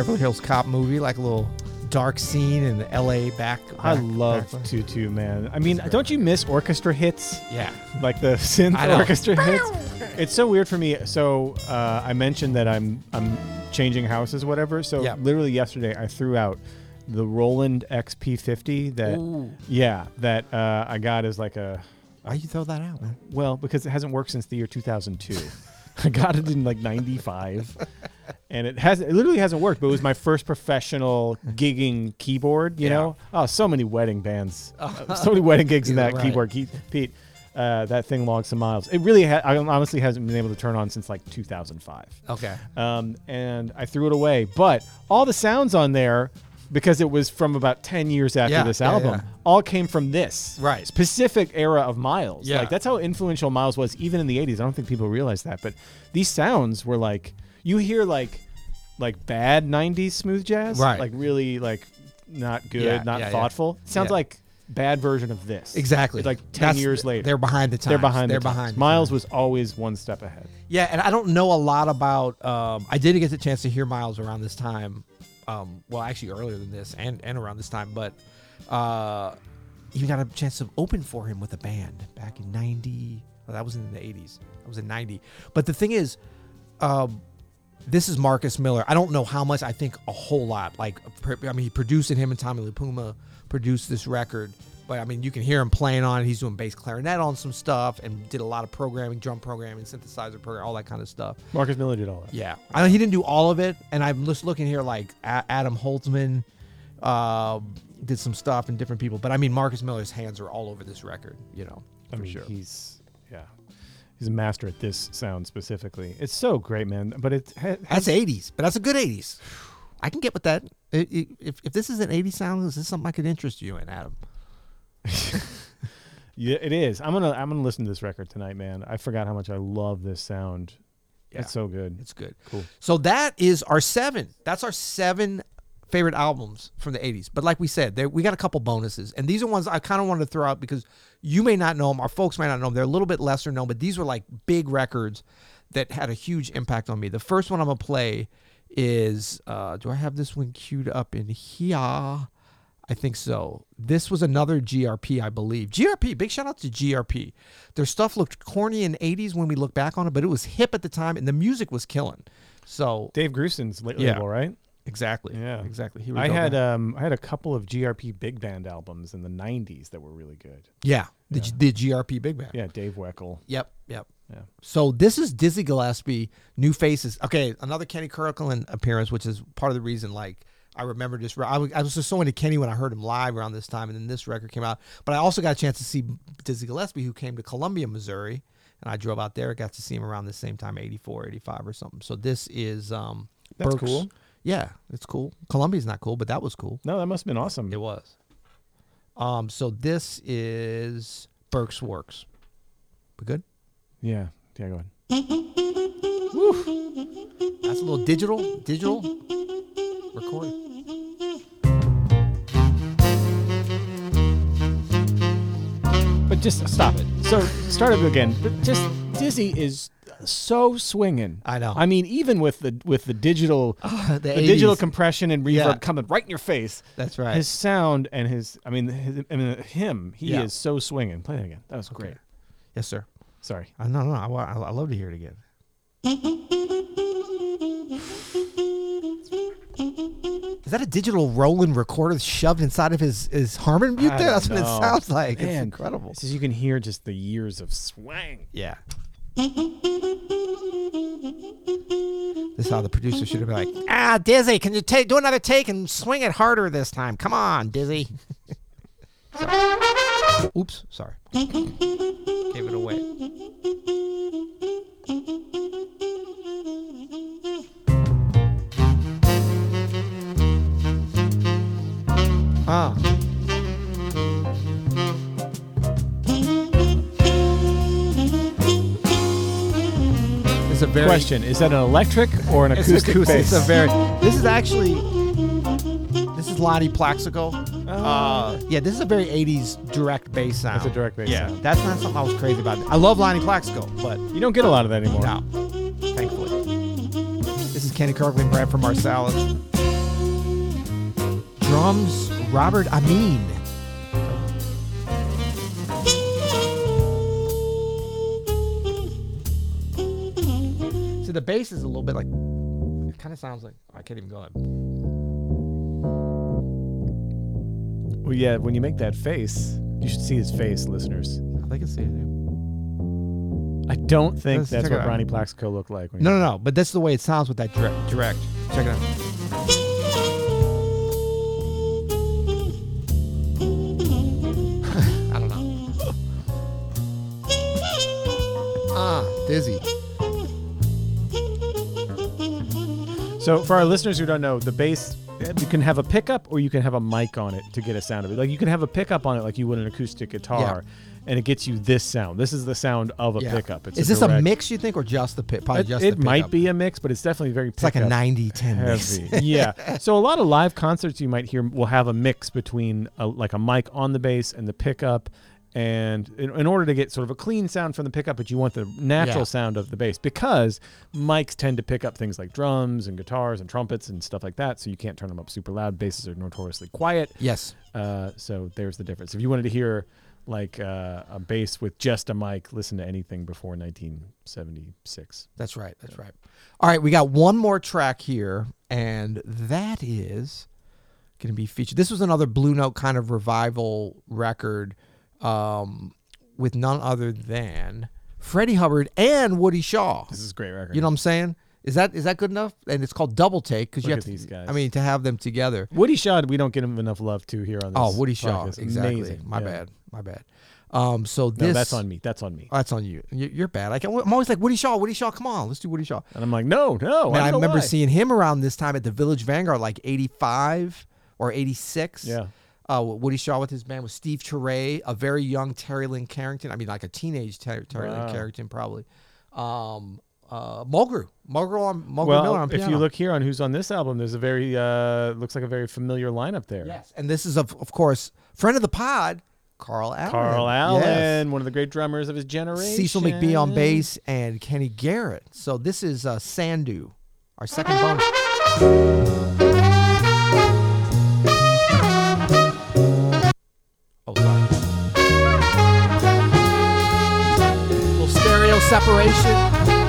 S2: Beverly Hills Cop movie, like a little dark scene in the L.A. back.
S1: I
S2: back-
S1: love
S2: back-
S1: Tutu, man. I mean, don't you miss orchestra hits?
S2: Yeah.
S1: like the synth orchestra hits. It's so weird for me. So uh, I mentioned that I'm I'm changing houses, whatever. So
S2: Yeah.
S1: literally yesterday, I threw out the Roland XP50 that
S2: Ooh.
S1: yeah that uh, I got as like a
S2: Why you throw that out, man?
S1: well because it hasn't worked since the year 2002. I got it in like 95. And it has it literally hasn't worked, but it was my first professional gigging keyboard, you
S2: Yeah.
S1: know? Oh, so many wedding bands. Uh, so many wedding gigs in
S2: Yeah,
S1: that
S2: right.
S1: keyboard, Keith, Pete. Uh, that thing logged some miles. It really, ha- I honestly hasn't been able to turn on since like 2005.
S2: Okay.
S1: Um, and I threw it away. But all the sounds on there, because it was from about 10 years after
S2: Yeah,
S1: this
S2: yeah,
S1: album,
S2: yeah.
S1: all came from this
S2: Right.
S1: specific era of Miles.
S2: Yeah.
S1: Like that's how influential Miles was even in the 80s. I don't think people realize that, but these sounds were like you hear like like bad 90s smooth jazz,
S2: Right.
S1: Like really like not good,
S2: Yeah,
S1: not
S2: yeah, yeah.
S1: thoughtful. Sounds
S2: Yeah.
S1: like bad version of this.
S2: Exactly.
S1: It's like 10
S2: That's-
S1: years later.
S2: They're behind the times.
S1: They're behind
S2: They're
S1: the times.
S2: behind. the
S1: Miles was always one step ahead.
S2: Yeah, and I don't know a lot about. Um, I didn't get the chance to hear Miles around this time. Um, well, actually earlier than this, and and around this time, but uh, even got a chance to open for him with a band back in '90. Well, that was in the '80s. That was in '90. But the thing is, um, this is Marcus Miller. I don't know how much. I think a whole lot. Like, I mean, he produced it. Him and Tommy LiPuma produced this record. But I mean, you can hear him playing on it. He's doing bass clarinet on some stuff, and did a lot of programming, drum programming, synthesizer program, all that kind of stuff.
S1: Marcus Miller did all that.
S2: Yeah, I know he didn't do all of it, and I'm just looking here like A- Adam Holzman uh, did some stuff and different people. But I mean, Marcus Miller's hands are all over this record. You know,
S1: I
S2: for
S1: mean,
S2: sure.
S1: he's yeah. He's a master at this sound specifically. It's so great, man. But it ha- has
S2: That's 80s, but that's a good 80s. I can get with that. I- I- If, if this is an 80s sound, is this something I could interest you in, Adam?
S1: Yeah, it is. I'm gonna I'm gonna listen to this record tonight, man. I forgot how much I love this sound.
S2: Yeah.
S1: It's so good.
S2: It's good.
S1: Cool.
S2: So that is our seven. That's our seven favorite albums from the 80s. But like we said, there, we got a couple bonuses. And these are ones I kind of wanted to throw out because you may not know them, our folks may not know them. They're a little bit lesser known, but these were like big records that had a huge impact on me. The first one I'm going to play is uh, do I have this one queued up in here? I think so. This was another GRP, I believe. GRP, big shout out to GRP. Their stuff looked corny in the 80s when we look back on it, but it was hip at the time and the music was killing. So,
S1: Dave Grusin's la-
S2: Yeah.
S1: right?
S2: exactly.
S1: Yeah.
S2: Exactly. He was
S1: I had um I had a couple of GRP big band albums in the '90s that were really good.
S2: yeah, the, G- the GRP Big Band.
S1: Yeah, Dave Weckl.
S2: Yep, yep.
S1: Yeah.
S2: So this is Dizzy Gillespie, New Faces. Okay, another Kenny Kirkland appearance, which is part of the reason like I remember this. I was, I was just so into Kenny when I heard him live around this time, and then this record came out. But I also got a chance to see Dizzy Gillespie, who came to Columbia, Missouri, and I drove out there. Got to see him around the same time, 84, 85 or something. So this is um,
S1: That's
S2: Berks-
S1: cool.
S2: Yeah, it's cool. Columbia's not cool, but that was cool.
S1: No, that must have been awesome.
S2: It was. Um, so this is Birk's Works. We good?
S1: Yeah. Yeah. Go ahead.
S2: That's a little digital, digital recording.
S1: But just stop it. So start it again. But just Dizzy is so swinging.
S2: I know.
S1: I mean, even with the with the digital oh,
S2: the,
S1: the digital compression and reverb
S2: Yeah.
S1: coming right in your face.
S2: That's right.
S1: His sound and his, I mean, his, I mean, him, he
S2: Yeah.
S1: is so swinging. Play it again. That was great.
S2: yes, sir.
S1: Sorry.
S2: Uh, I no, no, I, I, I love to hear it again. Is that a digital Roland recorder shoved inside of his his Harmon mute there? That's what it sounds like. it's incredible.
S1: Just you can hear just the years of swang.
S2: Yeah. This is how the producer should have been like, ah, Dizzy, can you take do another take and swing it harder this time? Come on, Dizzy. Oops, sorry. Gave it away. Ah. It's a very
S1: Question: Is that an electric or an
S2: it's
S1: acoustic,
S2: acoustic.
S1: bass?
S2: It's a very. This is actually. This is Lonnie Plaxico. Uh, yeah, this is a very '80s direct bass sound.
S1: It's a direct bass
S2: Yeah,
S1: sound.
S2: that's not something I was crazy about. I love Lonnie Plaxico, but
S1: You don't get a lot of that anymore.
S2: no, thankfully. This is Kenny Kirkland, Branford Marsalis. Drums, Robert Ameen. So the bass is a little bit like. It kind of sounds like. I can't even go ahead.
S1: Well, yeah. When you make that face, you should see his face, listeners.
S2: They can see it.
S1: I don't think
S2: Let's
S1: that's
S2: check it
S1: what
S2: out.
S1: Ronnie Plaxico looked like. When
S2: No, no, no. But that's the way it sounds with that direct. direct. Check it out.
S1: So for our listeners who don't know, the bass you can have a pickup or you can have a mic on it to get a sound of it. Like you can have a pickup on it like you would an acoustic guitar, and it gets you this sound. This is the sound of a
S2: Yeah.
S1: pickup. It's
S2: Is this a mix? You think, or just the pit? Probably
S1: It,
S2: just
S1: it might be a mix, but it's definitely very.
S2: It's like a
S1: pickup
S2: 90-10 mix.
S1: yeah. So a lot of live concerts you might hear will have a mix between a, like a mic on the bass and the pickup. And in, in order to get sort of a clean sound from the pickup, but you want the natural
S2: Yeah.
S1: sound of the bass because mics tend to pick up things like drums and guitars and trumpets and stuff like that. So you can't turn them up super loud. Basses are notoriously quiet.
S2: Yes.
S1: Uh, so there's the difference. If you wanted to hear like uh, a bass with just a mic, listen to anything before 1976.
S2: That's right. That's right. All right, we got one more track here, and that is going to be featured. This was another Blue Note kind of revival record um, with none other than Freddie Hubbard and Woody Shaw.
S1: This is a great record.
S2: You know what I'm saying? Is that is that good enough? And it's called Double Take because you have to,
S1: these guys.
S2: I mean, to have them together.
S1: Woody Shaw, we don't get him enough love to here on this.
S2: Oh, Woody Shaw,
S1: podcast.
S2: exactly.
S1: Amazing.
S2: My
S1: Yeah.
S2: bad. My bad. Um, so this No,
S1: that's on me. That's on me.
S2: That's on you. You- You're bad. Like, I'm always like Woody Shaw. Woody Shaw. Come on, let's do Woody Shaw.
S1: And I'm like, no, no.
S2: Man,
S1: I,
S2: I, remember
S1: why.
S2: seeing him around this time at the Village Vanguard, like '85 or '86.
S1: Yeah.
S2: Uh, Woody Shaw with his band with Steve Turre, a very young Terri Lyne Carrington. I mean, like a teenage Terri, Terri
S1: Wow.
S2: Lyne Carrington, probably. Um, uh, Mulgrew, Mulgrew on Mulgrew Miller
S1: Well,
S2: on
S1: if you look here on who's on this album, there's a very uh looks like a very familiar lineup there.
S2: yes, and this is of of course friend of the pod, Carl Allen.
S1: Carl
S2: Yes.
S1: Allen, one of the great drummers of his generation.
S2: Cecil McBee on bass, and Kenny Garrett. So this is uh, Sandu, our second bonus. Separation.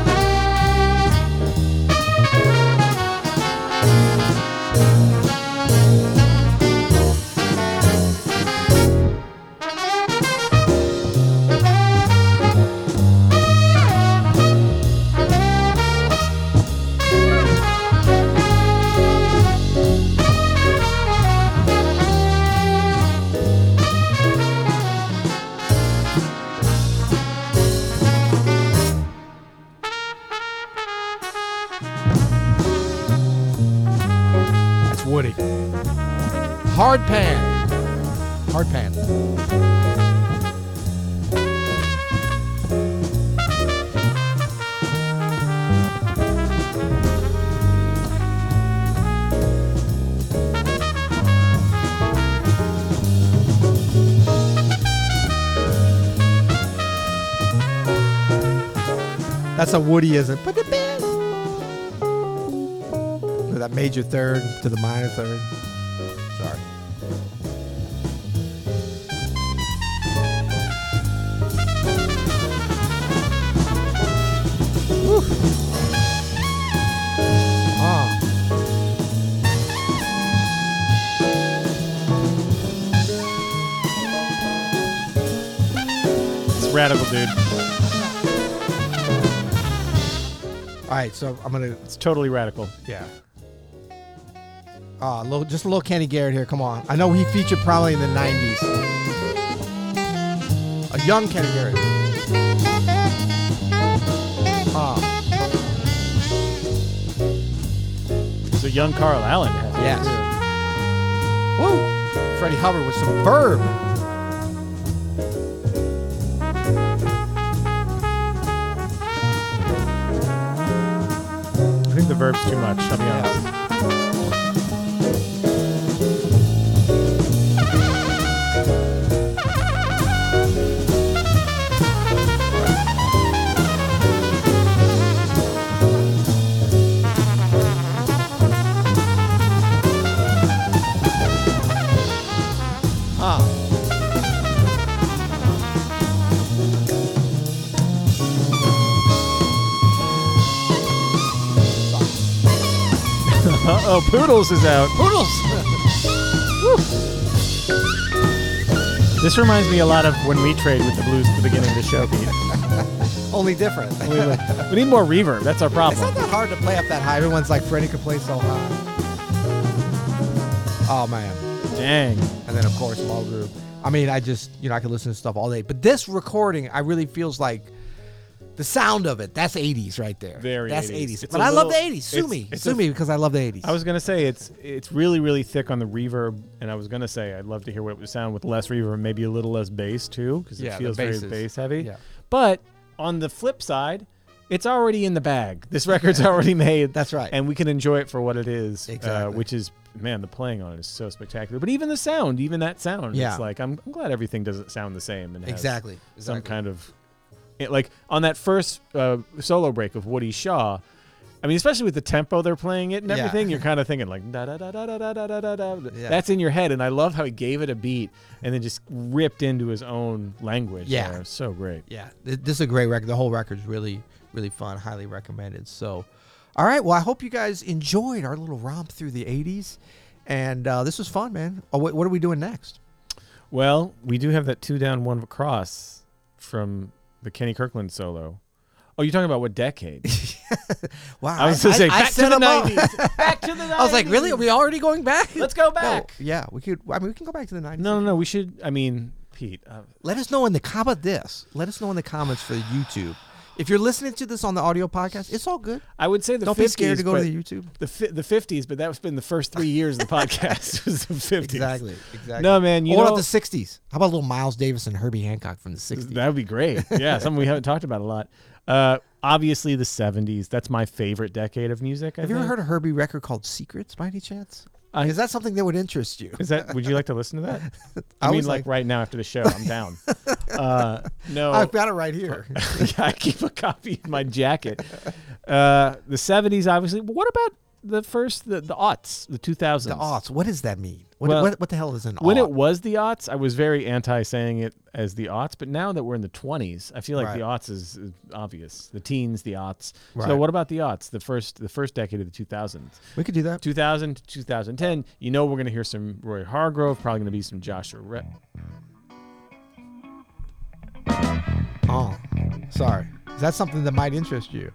S2: Hard Pan. Hard Pan. That's a Woody, isn't it? But the bass. That major third to the minor third.
S1: Radical, dude.
S2: All right, so I'm gonna
S1: It's totally radical.
S2: Yeah. Ah, little, just a little Kenny Garrett here. Come on. I know he featured probably in the 90s. A young Kenny Garrett.
S1: Young Carl Allen has
S2: Yes. woo! Freddie Hubbard with some verb.
S1: I think the verb's too much. I'll be honest. Oh, Poodles is out.
S2: Poodles!
S1: This reminds me a lot of when we trade with the Blues at the beginning of the show, Pete.
S2: Only different.
S1: We, we need more reverb. That's our problem.
S2: It's not that hard to play up that high. Everyone's like, Freddie could play so high. Oh, man.
S1: Dang.
S2: and then of course small group. I mean, I just you know I could listen to stuff all day, but this recording I really feels like the sound of it. That's 80s right there.
S1: Very
S2: That's
S1: 80s.
S2: 80s.
S1: It's
S2: But I love the 80s. Sue
S1: it's-
S2: me,
S1: it's
S2: sue
S1: a-
S2: me because I love the 80s.
S1: I was gonna say it's it's really really thick on the reverb, and I was gonna say I'd love to hear what it would sound with less reverb, maybe a little less bass too, because it
S2: the
S1: feels very
S2: bass
S1: heavy.
S2: yeah.
S1: But on the flip side, it's already in the bag. This record's already made.
S2: That's right.
S1: and we can enjoy it for what it is. uh,
S2: Exactly.
S1: which is man, the playing on it is so spectacular. But even the sound, even that sound,
S2: Yeah.
S1: it's like I'm, I'm glad everything doesn't sound the same and has
S2: exactly.
S1: some
S2: exactly.
S1: kind of it, like on that first uh, solo break of Woody Shaw. I mean, especially with the tempo they're playing it and
S2: Yeah.
S1: everything, you're kind of thinking like da da da da da da da da da da.
S2: Yeah.
S1: That's in your head, and I love how he gave it a beat and then just ripped into his own language.
S2: Yeah.
S1: there. so great.
S2: Yeah, this is a great record. The whole record's really, really fun. Highly recommended. So, all right. Well, I hope you guys enjoyed our little romp through the 80s. And uh, this was fun, man. Oh, what, what are we doing next?
S1: Well, we do have that two down, one across from the Kenny Kirkland solo. Oh, you're talking about what decade?
S2: Wow.
S1: I was going to say
S2: I
S1: back to the
S2: 'em up.
S1: 90s. back to the 90s.
S2: I was like, really? Are we already going back?
S1: Let's go
S2: No,
S1: back.
S2: yeah, we could. I mean, we can go back to the 90s.
S1: No, no, no. We should. I mean, Pete. Uh,
S2: Let us know in the about this? Let us know in the comments for YouTube. If you're listening to this on the audio podcast, it's all good.
S1: I would say the
S2: Don't
S1: 50s,
S2: be scared to go to the YouTube.
S1: the fi- the 50s, but that's been the first three years of the podcast. was the 50s.
S2: Exactly. Exactly.
S1: No, man. You
S2: what
S1: know
S2: about the 60s? How about little Miles Davis and Herbie Hancock from the 60s?
S1: that would be great. Yeah, something we haven't talked about a lot. Uh, obviously, the 70s. That's my favorite decade of music. I
S2: Have you ever heard a Herbie record called Secrets by any chance?
S1: I-
S2: Is that something that would interest you?
S1: Is that? Would you like to listen to that?
S2: I
S1: I, mean, like,
S2: like-
S1: right now after the show. I'm down. uh, no,
S2: I've got it right here.
S1: I keep a copy in my jacket. Uh, the 70s, obviously. But what about the first, the, the aughts, the 2000s?
S2: the aughts. What does that mean? What,
S1: Well,
S2: what, what the hell is an
S1: When it was the aughts, I was very anti saying it as the aughts, but now that we're in the 20s, I feel like
S2: Right.
S1: the aughts is, is obvious. The teens, the aughts.
S2: Right.
S1: So what about the aughts? The first the first decade of the 2000s.
S2: we could do that.
S1: 2000 to 2010, you know we're going to hear some Roy Hargrove, probably going to be some Joshua Rett.
S2: Oh, sorry. Is that something that might interest you?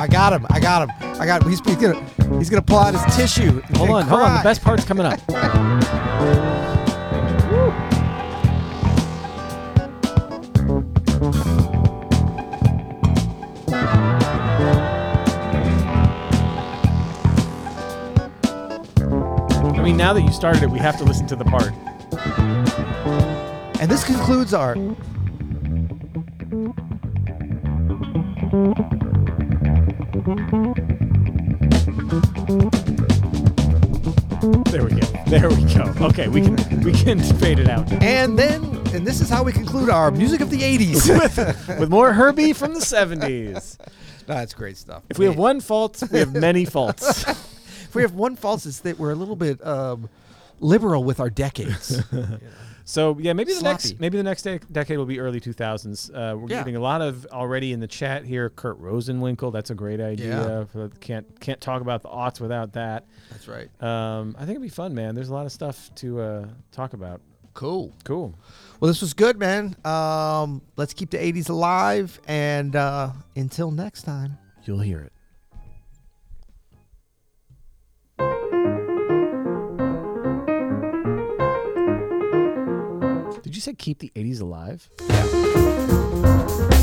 S2: I got him! I got him! I got him! He's, he's gonna he's gonna pull out his tissue.
S1: Hold on, hold on. The best part's coming up. I mean, now that you started it, we have to listen to the part.
S2: And this concludes our.
S1: There we go. There we go. Okay, we can we can fade it out
S2: And then, and this is how we conclude our music of the 80s.
S1: with more Herbie from the '70s.
S2: no, that's great stuff.
S1: If we have one fault, we have many faults.
S2: if we have one fault, it's that we're a little bit um, liberal with our decades.
S1: So yeah, maybe the next maybe the next dec- decade will be early 2000s. Uh, we're
S2: Yeah.
S1: getting a lot of already in the chat here. Kurt Rosenwinkel, that's a great idea.
S2: Yeah.
S1: Can't can't talk about the aughts without that.
S2: that's right.
S1: Um, I think it'd be fun, man. There's a lot of stuff to uh, talk about.
S2: Cool.
S1: Cool.
S2: Well, this was good, man. Um, let's keep the 80s alive. And uh, until next time.
S1: You'll hear it. Did you say keep the 80s alive?
S2: Yeah.